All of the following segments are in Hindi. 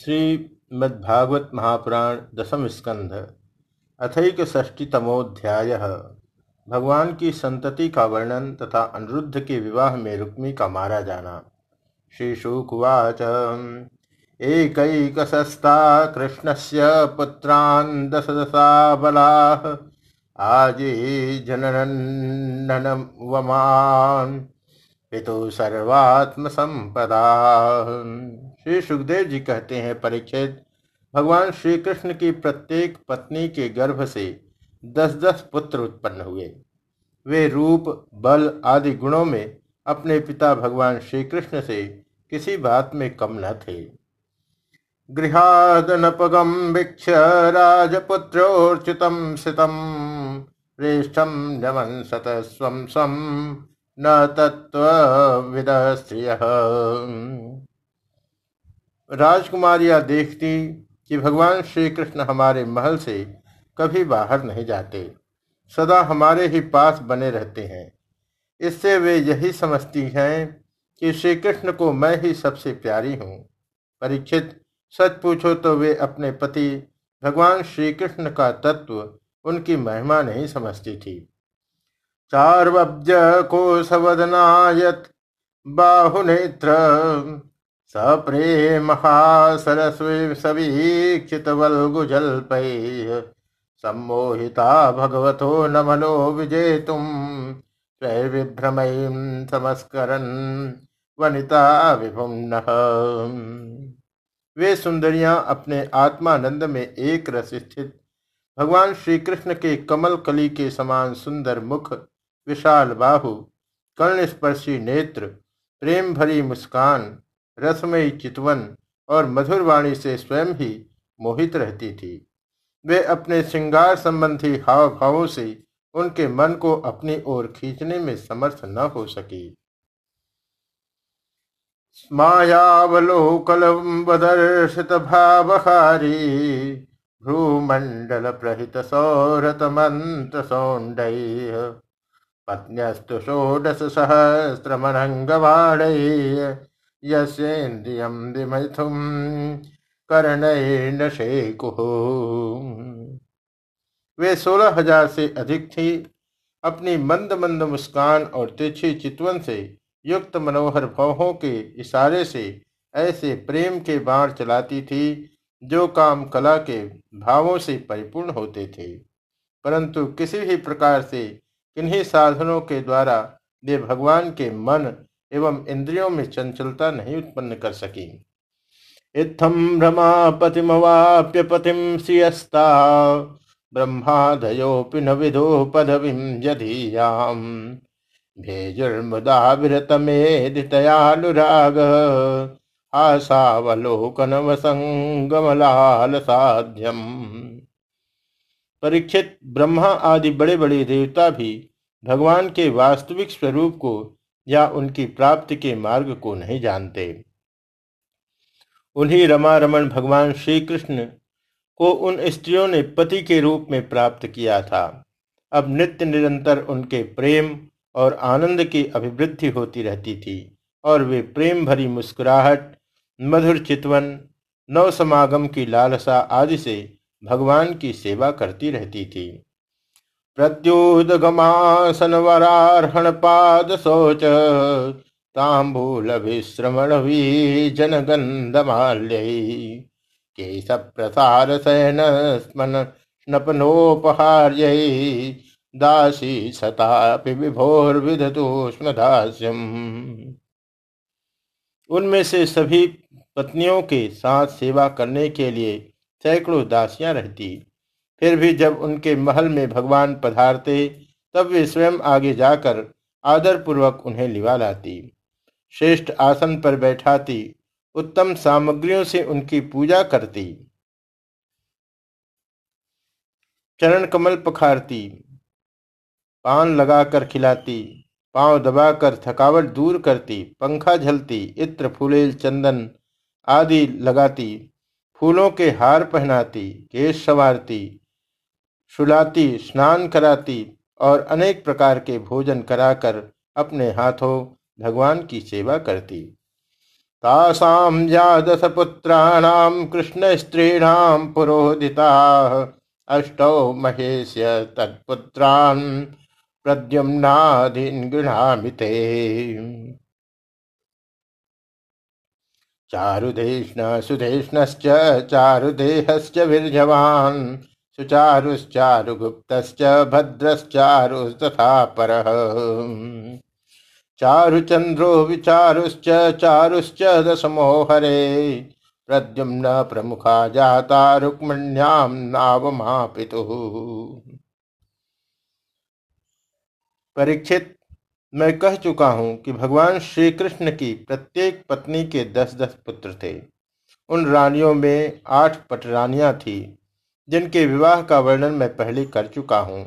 श्रीमद्भागवत महापुराण दसम स्कंध अथैक भगवान की संतति का वर्णन तथा अनिरुद्ध के विवाह में रुक्मी का मारा जाना। श्री शुकुवाच एकैकशस्ता कृष्णस्य पुत्रान् दश दशा बला, आजी जननन वमान पितु सर्वात्म संपदा श्री सुखदेव जी कहते हैं परीक्षित भगवान श्री कृष्ण की प्रत्येक पत्नी के गर्भ से दस दस पुत्र उत्पन्न हुए। वे रूप, बल आदि गुणों में अपने पिता भगवान श्री कृष्ण से किसी बात में कम न थे। गृहादनपगम वीक्ष राजपुत्रोर्चितम सितम श्रेष्ठम नमन सत स्वम स्वम न तत्व स्त्रिय। राजकुमारियाँ देखती कि भगवान श्री कृष्ण हमारे महल से कभी बाहर नहीं जाते। सदा हमारे ही पास बने रहते हैं। इससे वे यही समझती हैं कि श्री कृष्ण को मैं ही सबसे प्यारी हूँ। परीक्षित, सच पूछो तो वे अपने पति भगवान श्री कृष्ण का तत्व उनकी महिमा नहीं समझती थी। चार्वज चार्वब्ज कोशवदनायत बाहुनेत्र सप्रेमहासरस्वीक्षितवल्गुजल्पैः सम्मोहिता भगवतो न मनो विजेतुं त्रैर्विभ्रमयीं समस्करन् वनिता विभुम वे सुंदरियाँ अपने आत्मानंद में एक रस स्थित, भगवान श्री कृष्ण के कमल कली के समान सुंदर मुख, विशाल बाहु, कर्ण स्पर्शी नेत्र, प्रेम भरी मुस्कान रसमयी चितवन और मधुर वाणी से स्वयं ही मोहित रहती थी। वे अपने श्रृंगार संबंधी हाव भावों से उनके मन को अपनी ओर खींचने में समर्थ न हो सकी। मायावलोकलम्बदर्शित भावहारी भ्रूमण्डल प्रहित सौरत मंत्र सौण्डैः पत्न्यस्तु षोडश सहस्रमरङ्गवाणैः यस्येन्द्रियं विमथुं कर्णैर्न शेकुः। वे सोलह हज़ार से अधिक थी, अपनी मंद मंद मुस्कान और तिरछी चितवन से युक्त मनोहर भवों के इशारे से ऐसे प्रेम के बाण चलाती थी, जो काम कला के भावों से परिपूर्ण होते थे। परंतु किसी भी प्रकार से किन्हीं साधनों के द्वारा वे भगवान के मन एवं इंद्रियों में चंचलता नहीं उत्पन्न कर सकी। इत्थम भ्रमा पतिमवाप्य पतिम सियस्ता ब्रह्मादयोपि न विदो पदवीं यधीयाम् भेजुर्मुदा विरतमेदितयानुराग आसावलोकनवसंगमलाल साध्यम परीक्षित ब्रह्मा आदि बड़े बड़े देवता भी भगवान के वास्तविक स्वरूप को या उनकी प्राप्ति के मार्ग को नहीं जानते। उन्हीं रमा रमन भगवान श्री कृष्ण को उन स्त्रियों ने पति के रूप में प्राप्त किया था। अब नित्य निरंतर उनके प्रेम और आनंद की अभिवृद्धि होती रहती थी और वे प्रेम भरी मुस्कुराहट, मधुर चितवन नव समागम की लालसा आदि से भगवान की सेवा करती रहती थी। प्रत्युदगमासन वरार्हण पाद शोच तांबूल विश्रमण जन गंधमाल्य केश प्रसार शयन स्मन स्नपनोपहार्य दासी सतापि विभोर विधतोष्ण दास्यम उनमें से सभी पत्नियों के साथ सेवा करने के लिए सैकड़ों दासियाँ रहती। फिर भी जब उनके महल में भगवान पधारते, तब वे स्वयं आगे जाकर आदर पूर्वक उन्हें लिवा लाती। श्रेष्ठ आसन पर बैठाती, उत्तम सामग्रियों से उनकी पूजा करती। चरण कमल पखारती, पान लगाकर खिलाती, पाँव दबाकर थकावट दूर करती, पंखा झलती, इत्र फूलेल चंदन आदि लगाती, फूलों के हार पहनाती, केश संवारती सुलाती स्नान कराती और अनेक प्रकार के भोजन कराकर अपने हाथों भगवान की सेवा करती। तासां या दशपुत्राणां कृष्णस्त्रीणां पुरोहिताः, अष्टौ महेश्य तत्पुत्रान् प्रद्युम्नादीन् गृह्णामि ते। चारुदेष्ण, सुदेष्णश्च, चारुदेहश्च वीर्यवान् सुचारुश्चारुगुप्तश्च भद्रश्चारुस्तथा परः। चारुचंद्रो विचारुश्च, चारुश्च दशमो हरे प्रद्युम्न प्रमुखा जाता रुक्मण्याम नावमापितु। परीक्षित, मैं कह चुका हूँ कि भगवान श्री कृष्ण की प्रत्येक पत्नी के दस दस पुत्र थे। उन रानियों में आठ पटरानियाँ थी। जिनके विवाह का वर्णन मैं पहले कर चुका हूँ,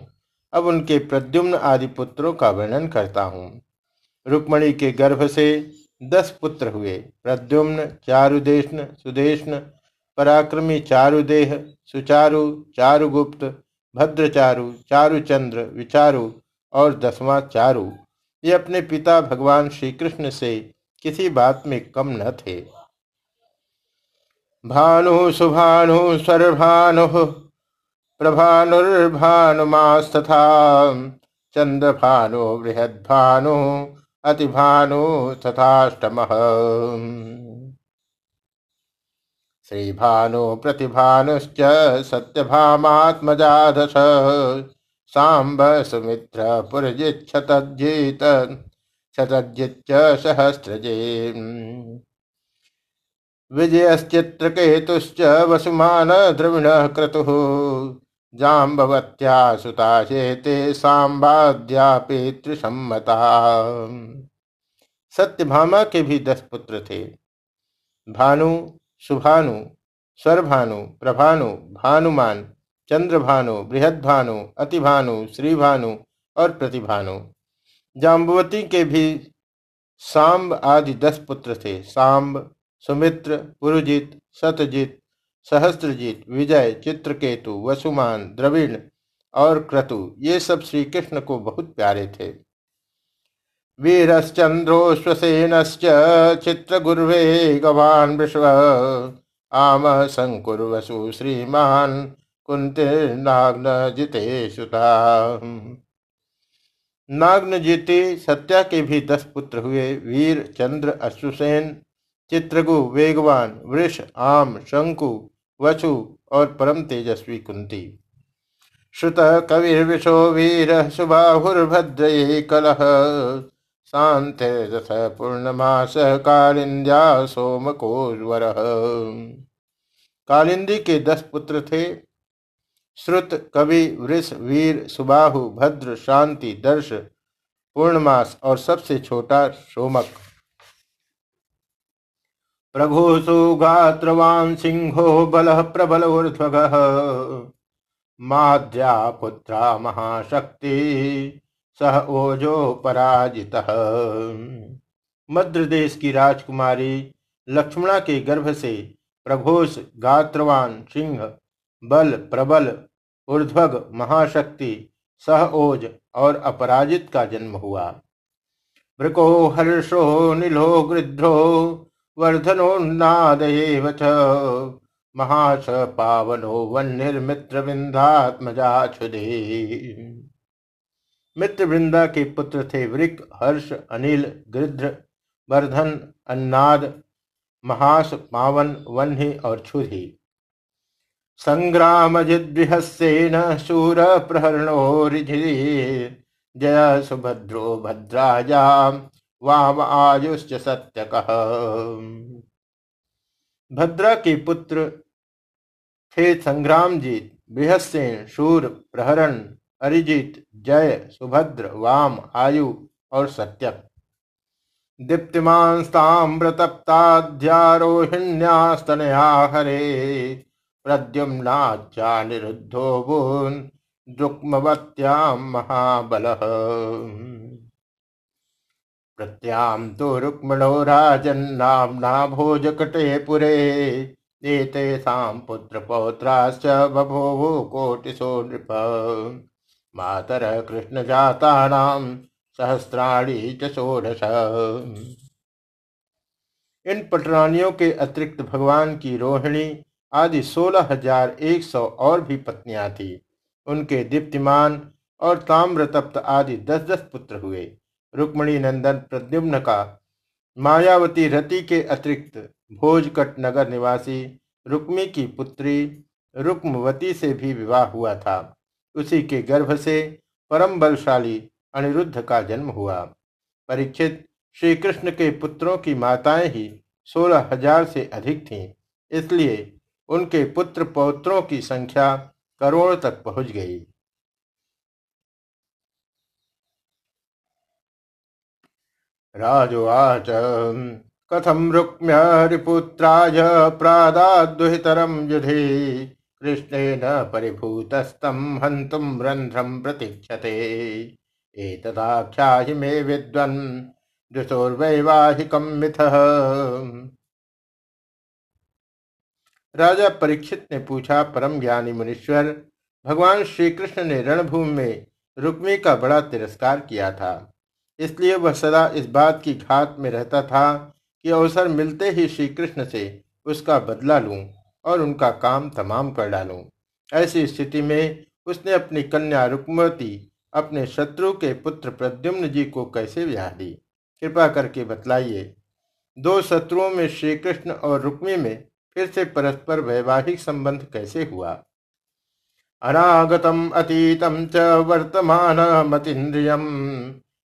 अब उनके प्रद्युम्न आदि पुत्रों का वर्णन करता हूँ। रुक्मणी के गर्भ से दस पुत्र हुए, प्रद्युम्न चारुदेशन सुदेशन पराक्रमी चारुदेह, सुचारु, चारुगुप्त, भद्रचारु, चारुचंद्र, विचारु और दसवां चारु। ये अपने पिता भगवान श्री कृष्ण से किसी बात में कम न थे। भानु सुभानु सर्भानु प्रभानुर्भानुमास्तथा। चंद्रभानु बृहद्भानु, अतिभानु तथाष्टम। श्रीभानु प्रतिभानुश्च सत्यभामात्मजाधस सांब सुमित्र पुरजिच्छतज्जित शतज्जिच्च सहस्रजे विजयश्चित्रकेतुश्च वसुमान द्रविण क्रतुः। जाम्बवत्या सुता चेते सांबाद्या पितृसम्मता सत्यभामा के भी दस पुत्र थे। भानु, सुभानु, स्वरभानु, प्रभानु, भानुमान, चंद्रभानु, बृहदभानु, अतिभानु, श्रीभानु और प्रतिभानु। जाम्बवती के भी सांब आदि दस पुत्र थे। सांब सुमित्र, पुरुजित, सतजित, सहस्त्रजीत, विजय, चित्रकेतु, वसुमान, द्रविण और क्रतु, ये सब श्री कृष्ण को बहुत प्यारे थे। वीरश्चंद्रोश्वसेनश्च चित्रगुर्वे गवान विश्व, आम वसु श्रीमान कुंतीर्नाग्न जिते सुता नाग्न जीते सत्या के भी दस पुत्र हुए वीर चंद्र अश्वसेन चित्रगु, वेगवान, वृष, आम, शंकु वसु और परम तेजस्वी कुंती। श्रुत कविर्विशो वीर सुबाहुर्भद्र कलह। शांत पूर्णमास, कालिंद्या सोमकोर कालिंदी के दस पुत्र थे। श्रुत, कवि, वृष, वीर, सुबाहु, भद्र, शांति, दर्श, पूर्णमास और सबसे छोटा सोमक। प्रघोषो गात्रवान् सिंहो बलः प्रबल ऊर्ध्वगः। माद्या पुत्रा महाशक्ति, सह ओजो पराजितः। मध्य देश की राजकुमारी लक्ष्मणा के गर्भ से प्रघोष गात्रवान सिंह बल प्रबल ऊर्ध्वग महाशक्ति, सह ओज और अपराजित का जन्म हुआ। वृको हर्षो, नीलो गृध्रो वर्धनोन्नादयेव च। महाश पावनो वन्यर्मित्र विंधात्मजाक्षुदे मित्र वृंदा के पुत्र थे वृक, हर्ष, अनिल, गृध्र, वर्धन, अन्नाद महास पावन वन्य और क्षुधि। संग्राम जिद्विहस्येन शूर प्रहरणो जय सुभद्रो भद्राजा वाम आयुष्च सत्य कह भद्रा के पुत्र थे संग्राम जीत बृहस्सेन शूर प्रहरण, अरिजीत जय, सुभद्र, वाम, आयु और सत्यक दीप्तिमांस्ताम्रतप्ताध्यारोहिण्यास्तनया हरे प्रद्युम्नाचा निरुद्धो प्रत्याम तो रुक्मणो राजन्नाम्ना भोजकटे पुरे। एतेषां पुत्रपौत्राश्च बभूवु कोटिशो नृप। मातरः कृष्णजातानां सहस्राणि च षोडश। इन पटरानियों के अतिरिक्त भगवान की रोहिणी आदि सोलह हज़ार एक सौ और भी पत्नियाँ थी। उनके दीप्तिमान और ताम्रतप्त आदि दस दस पुत्र हुए। रुक्मणी नंदन प्रद्युम्न का, मायावती रति के अतिरिक्त भोजकट नगर निवासी रुक्मी की पुत्री रुक्मवती से भी विवाह हुआ था। उसी के गर्भ से परम बलशाली अनिरुद्ध का जन्म हुआ। परीक्षित श्री कृष्ण के पुत्रों की माताएँ ही सोलह हज़ार से अधिक थीं, इसलिए उनके पुत्र पौत्रों की संख्या करोड़ तक पहुँच गई। राजुवाच। कथम रुक्म्य रिपुत्राय प्रादाद्दुहितरम युधि। कृष्णेन परिभूतस्तम हंतुम रंध्रम प्रतीक्षते एतदाख्याहि मे विद्वन् मिथ। राजा परीक्षित ने पूछा, परम ज्ञानी मुनीश्वर, भगवान श्री कृष्ण ने रणभूमि में रुक्मी का बड़ा तिरस्कार किया था। इसलिए वह सदा इस बात की घात में रहता था कि अवसर मिलते ही श्री कृष्ण से उसका बदला लूँ और उनका काम तमाम कर डालूं। ऐसी स्थिति में उसने अपनी कन्या रुक्मती अपने शत्रु के पुत्र प्रद्युम्न जी को कैसे ब्याह दी? कृपा करके बतलाइए। दो शत्रुओं में श्री कृष्ण और रुक्मी में फिर से परस्पर वैवाहिक संबंध कैसे हुआ? अनागतम अतीतम च वर्तमान मतीन्द्रियम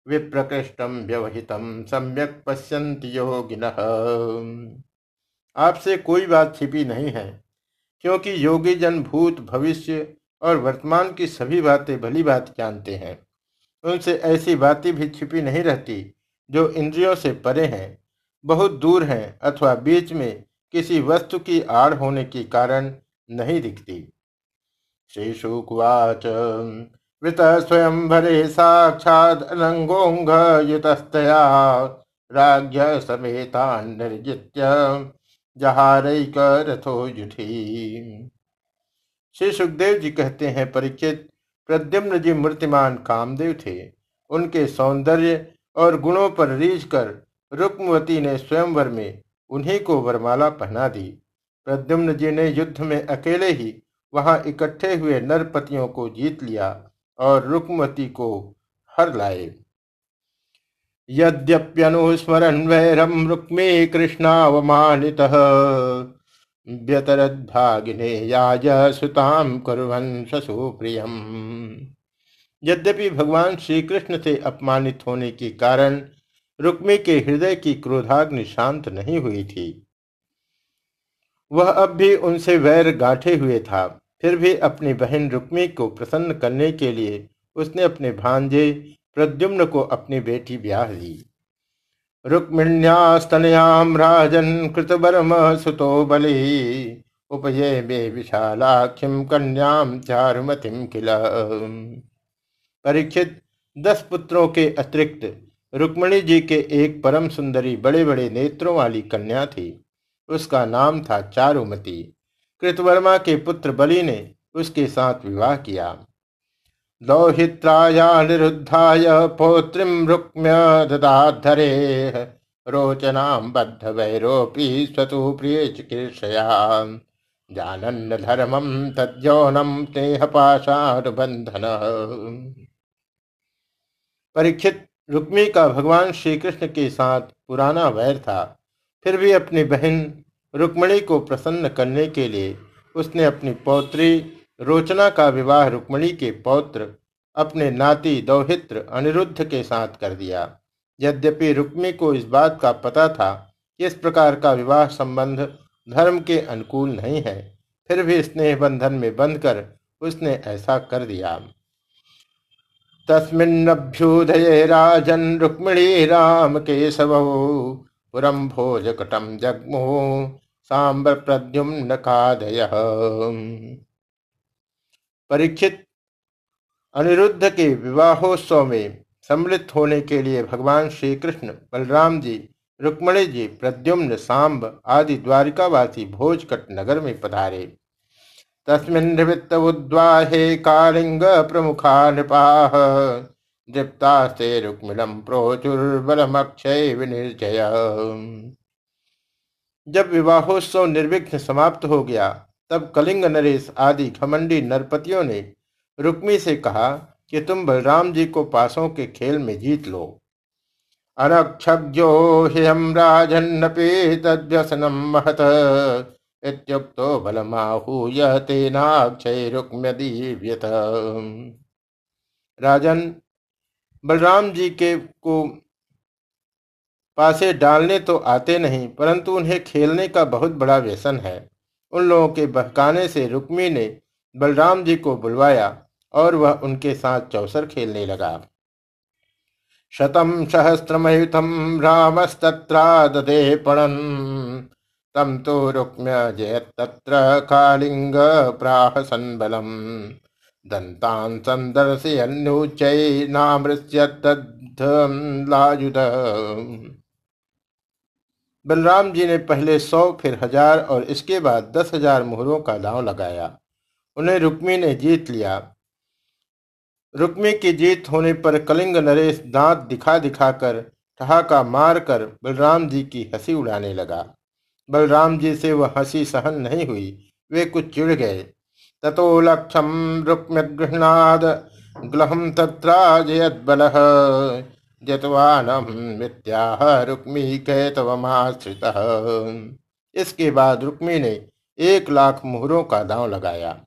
विप्रकृष्टम व्यवहितम सम्यक पश्यंत योगिन। आपसे कोई बात छिपी नहीं है, क्योंकि योगी जन भूत भविष्य और वर्तमान की सभी बातें भली बात जानते हैं। उनसे ऐसी बातें भी छिपी नहीं रहती, जो इंद्रियों से परे हैं, बहुत दूर हैं अथवा बीच में किसी वस्तु की आड़ होने के कारण नहीं दिखती। श्री शुकुवाच वृत स्वयं भरे साक्षात अनंगोंग युतस्तया राज्य समेता निर्जित्य जहारैक रथो युधि श्री सुखदेव जी कहते हैं परीक्षित प्रद्युम्न जी मूर्तिमान कामदेव थे। उनके सौंदर्य और गुणों पर रीझ कर रुक्मवती ने स्वयंवर में उन्हीं को वरमाला पहना दी। प्रद्युम्न जी ने युद्ध में अकेले ही वहाँ इकट्ठे हुए नरपतियों को जीत लिया। और रुक्मवती को हर लाए। यद्यप्यनुस्मरन् वैरम रुक्मी कृष्णावमानितः। व्यतरद्भागिने याज सुताम कुर्वन् ससुप्रियम। यद्यपि भगवान श्री कृष्ण से अपमानित होने के कारण रुक्मी के हृदय की क्रोधाग्नि शांत नहीं हुई थी। वह अब भी उनसे वैर गांठे हुए था। फिर भी अपनी बहन रुक्मी को प्रसन्न करने के लिए उसने अपने भांजे प्रद्युम्न को अपनी बेटी ब्याह दी रुक्मिण्यास्तनयाम राजन कृतबर्म सुतो बलि। उपये मे विशालाक्षिम कन्याम चारुमतिम किला। परीक्षित दस पुत्रों के अतिरिक्त रुक्मणी जी के एक परम सुंदरी बड़े बड़े नेत्रों वाली कन्या थी। उसका नाम था चारुमती। कृतवर्मा के पुत्र बलि ने उसके साथ विवाह किया। लौहित्रायानिरुद्धाय पौत्रीं रुक्म्य ददाधरे। रोचनां बद्ध वैरोपी स्वतु प्रिय चिकीर्षया। जानन्न धर्मं तद्यौनं स्नेहपाशानुबंधन परीक्षित रुक्मी का भगवान श्री कृष्ण के साथ पुराना वैर था, फिर भी अपनी बहन रुक्मणी को प्रसन्न करने के लिए उसने अपनी पौत्री रोचना का विवाह रुक्मणी के पौत्र, अपने नाती दौहित्र अनिरुद्ध के साथ कर दिया। यद्यपि रुक्मी को इस बात का पता था कि इस प्रकार का विवाह संबंध धर्म के अनुकूल नहीं है, फिर भी स्नेह बंधन में बंधकर उसने ऐसा कर दिया। तस्मिन्नभ्युदये राजन रुक्मिणी राम केशव पुरम भोजकटम जगमु। सांब प्रद्युम्न खादय परीक्षित अनिरुद्ध के विवाहोत्सव में सम्मिलित होने के लिए भगवान श्री कृष्ण बलराम जी, रुक्मणी जी, प्रद्युम्न, सांब आदि द्वारिकावासी भोजकट नगर में पधारे। तस्मिन् उद्वाहे कालिंग प्रमुखा नृपा दृप्तास्ते रुक्मिणम प्रोचुर्बलमक्षय विनिर्जय। जब विवाहोत्सव निर्विघ्न समाप्त हो गया, तब कलिंग नरेश आदि घमंडी नरपतियों ने रुक्मी से कहा कि तुम बलराम जी को पासों के खेल में जीत लो। अनक्षज्ञो ह्यम राजन्नपि तद्व्यसनम महत। इत्युक्तो बलमाहूय तेनाक्षय रुक्म्यदीव्यत राजन, बलराम जी के को पासे डालने तो आते नहीं, परंतु उन्हें खेलने का बहुत बड़ा व्यसन है। उन लोगों के बहकाने से रुक्मी ने बलराम जी को बुलवाया और वह उनके साथ चौसर खेलने लगा। शतम सहस्रमयुतम रामस्तत्रादे पणन तम तो रुक्म्य तत्र कालिंग प्राह संबलम दंतान संदर्शयन्नुचै नामृत्य लायुध। बलराम जी ने पहले सौ, फिर हज़ार और इसके बाद दस हज़ार मुहरों का दांव लगाया। उन्हें रुक्मी ने जीत लिया। रुक्मी की जीत होने पर कलिंग नरेश दांत दिखा दिखाकर ठहाका मार कर बलराम जी की हँसी उड़ाने लगा। बलराम जी से वह हँसी सहन नहीं हुई, वे कुछ चिड़ गए। ततो लक्षम रुक्म गृहणाद ग्लहम तत्राजयत बल जतवानम मित्याह रुक्मी कैतवमाश्रित। इसके बाद रुक्मी ने एक लाख मुहरों का दांव लगाया।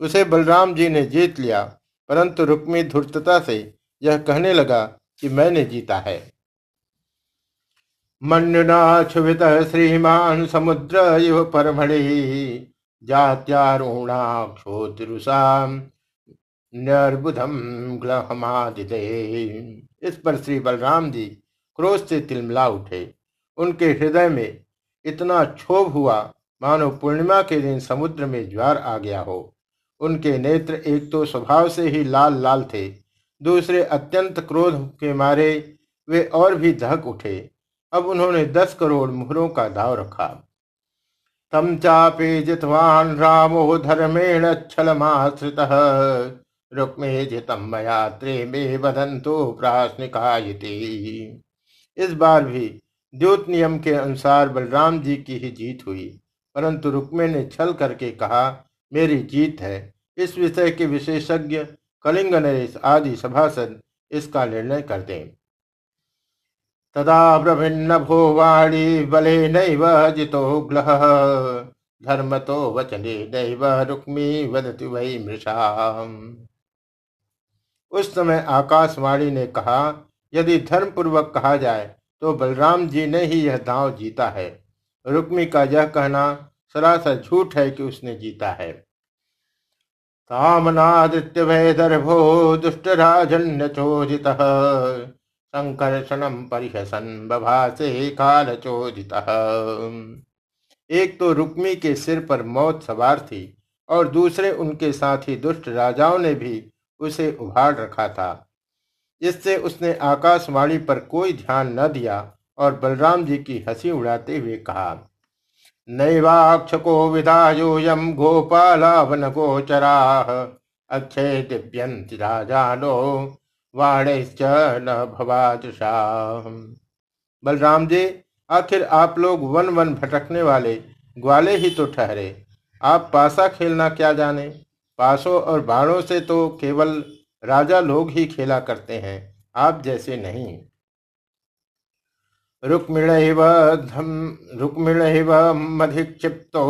उसे बलराम जी ने जीत लिया, परंतु रुक्मी धूर्तता से यह कहने लगा कि मैंने जीता है। मन्युनाक्षुभित श्रीमान समुद्र युव परमणि जात्यारूणाक्षोतिरुषा निर्बुधम ग्लहमादिते। इस पर श्री बलराम जी क्रोध से तिलमिला उठे। उनके हृदय में इतना क्षोभ हुआ, मानो पूर्णिमा के दिन समुद्र में ज्वार आ गया हो। उनके नेत्र एक तो स्वभाव से ही लाल लाल थे, दूसरे अत्यंत क्रोध के मारे वे और भी धक उठे। अब उन्होंने दस करोड़ मुहरों का दाव रखा। तम चापे जितवान रामो धर्मेण छलमाश्रित। रुक्मे मया त्रेमे प्राश्निका इस बार भी द्योत नियम के अनुसार बलराम जी की ही जीत हुई, परंतु रुक्मे ने छल करके कहा, मेरी जीत है। इस विषय के विशेषज्ञ कलिंग नरेश आदि सभासद इसका निर्णय कर दें। तदा प्रभिन्न भोवाणी बले नैव जितो ग्लह। धर्म तो वचने नैव रुक्मी वदति वही मृषा उस समय आकाशवाणी ने कहा, यदि धर्म पूर्वक कहा जाए तो बलराम जी ने ही यह दांव जीता है। रुक्मी का यह कहना सरासर झूठ है कि उसने जीता है। तामनादित्य वैदर्भो दुष्ट राजन्य चोदित संकर्षणम परिहसन बभासे काल चोदित एक तो रुक्मी के सिर पर मौत सवार थी और दूसरे उनके साथी दुष्ट राजाओं ने भी उसे उभार रखा था। इससे उसने आकाशवाणी पर कोई ध्यान न दिया और बलराम जी की हँसी उड़ाते हुए कहा नैवाक्षको विधायोयम गोपालावन गोचरा अक्षय दिव्यंति राजानो वाणिश्च न भवादृषा बलराम जी, आखिर आप लोग वन वन भटकने वाले ग्वाले ही तो ठहरे। आप पासा खेलना क्या जाने? पासों और बाणों से तो केवल राजा लोग ही खेला करते हैं, आप जैसे नहीं। रुक्मिण रुक्मिण मधिक्षिप्तो,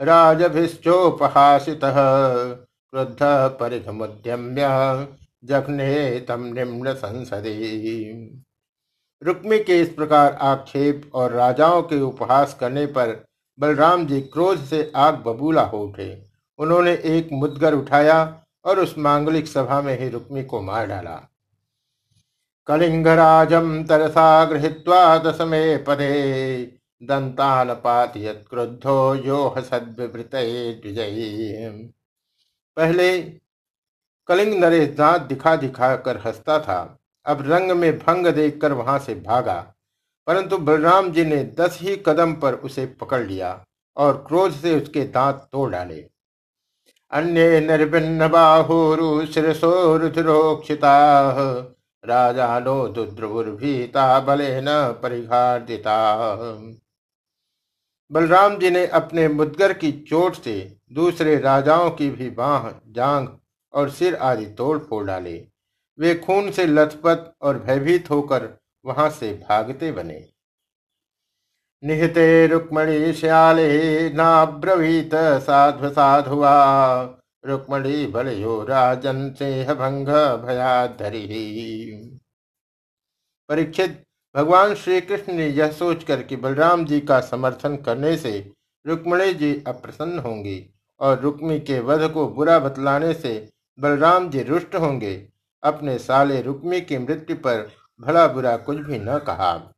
राजभिश्चोपहासित, क्रुद्ध परिधमुद्यम्य, जघने तम निम्न संसदे। रुक्मि के इस प्रकार आक्षेप और राजाओं के उपहास करने पर बलराम जी क्रोध से आग बबूला हो उठे। उन्होंने एक मुदगर उठाया और उस मांगलिक सभा में ही रुक्मी को मार डाला। कलिंगराजम तरसा गृहीत्वा दशमे पदे दंतान पातियत क्रुद्धो यो हसद्विवृत पहले कलिंग नरेश दांत दिखा दिखा कर हंसता था। अब रंग में भंग देखकर वहाँ से भागा, परंतु बलराम जी ने दस ही कदम पर उसे पकड़ लिया और क्रोध से उसके दांत तोड़ डाले। अन्ये निर्भिन्न बाहुरु शिरसो रुधिरोक्षिता राजानो दुद्रुर्भीता बलेन परिघार्दिता। बलराम जी ने अपने मुदगर की चोट से दूसरे राजाओं की भी बाह जांग और सिर आदि तोड़ फोड़ डाले। वे खून से लथपथ और भयभीत होकर वहाँ से भागते बने। निहते रुक्मणी श्याले नाब्रवीत साधु साधुआ। रुक्मणी बलयो राजन सिंह भंग भयाधरी। परीक्षित, भगवान श्री कृष्ण ने यह सोचकर कि बलराम जी का समर्थन करने से रुक्मणी जी अप्रसन्न होंगी और रुक्मी के वध को बुरा बतलाने से बलराम जी रुष्ट होंगे, अपने साले रुक्मी की मृत्यु पर भला बुरा कुछ भी न कहा।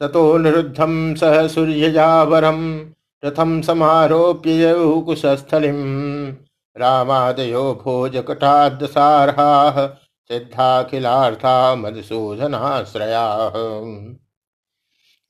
ततो निरुद्धम सह सूर्यजावरम प्रथम समारोप्य कुशस्थलिम रामादयो भोज कटादसारहा सिद्धाखिलार्था मधुसूदनाश्रया।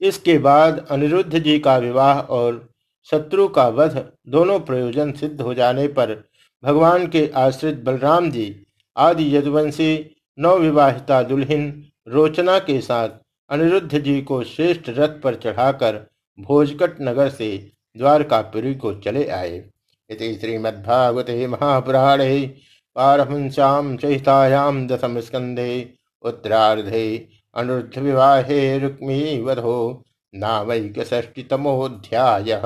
इसके बाद अनिरुद्ध जी का विवाह और शत्रु का वध दोनों प्रयोजन सिद्ध हो जाने पर भगवान के आश्रित बलराम जी, आदि यदुवंशी, नवविवाहिता दुल्हिन रोचना के साथ अनिरुद्ध जी को श्रेष्ठ रथ पर चढ़ाकर भोजकट नगर से द्वारकापुरी को चले आए। इति श्रीमद्भागवते महापुराणे पारहंस्यां चहितायां दशम स्कंधे उत्तरार्धे अनुरुद्ध विवाहे रुक्मी वधो नामैकषष्टितमोऽध्यायः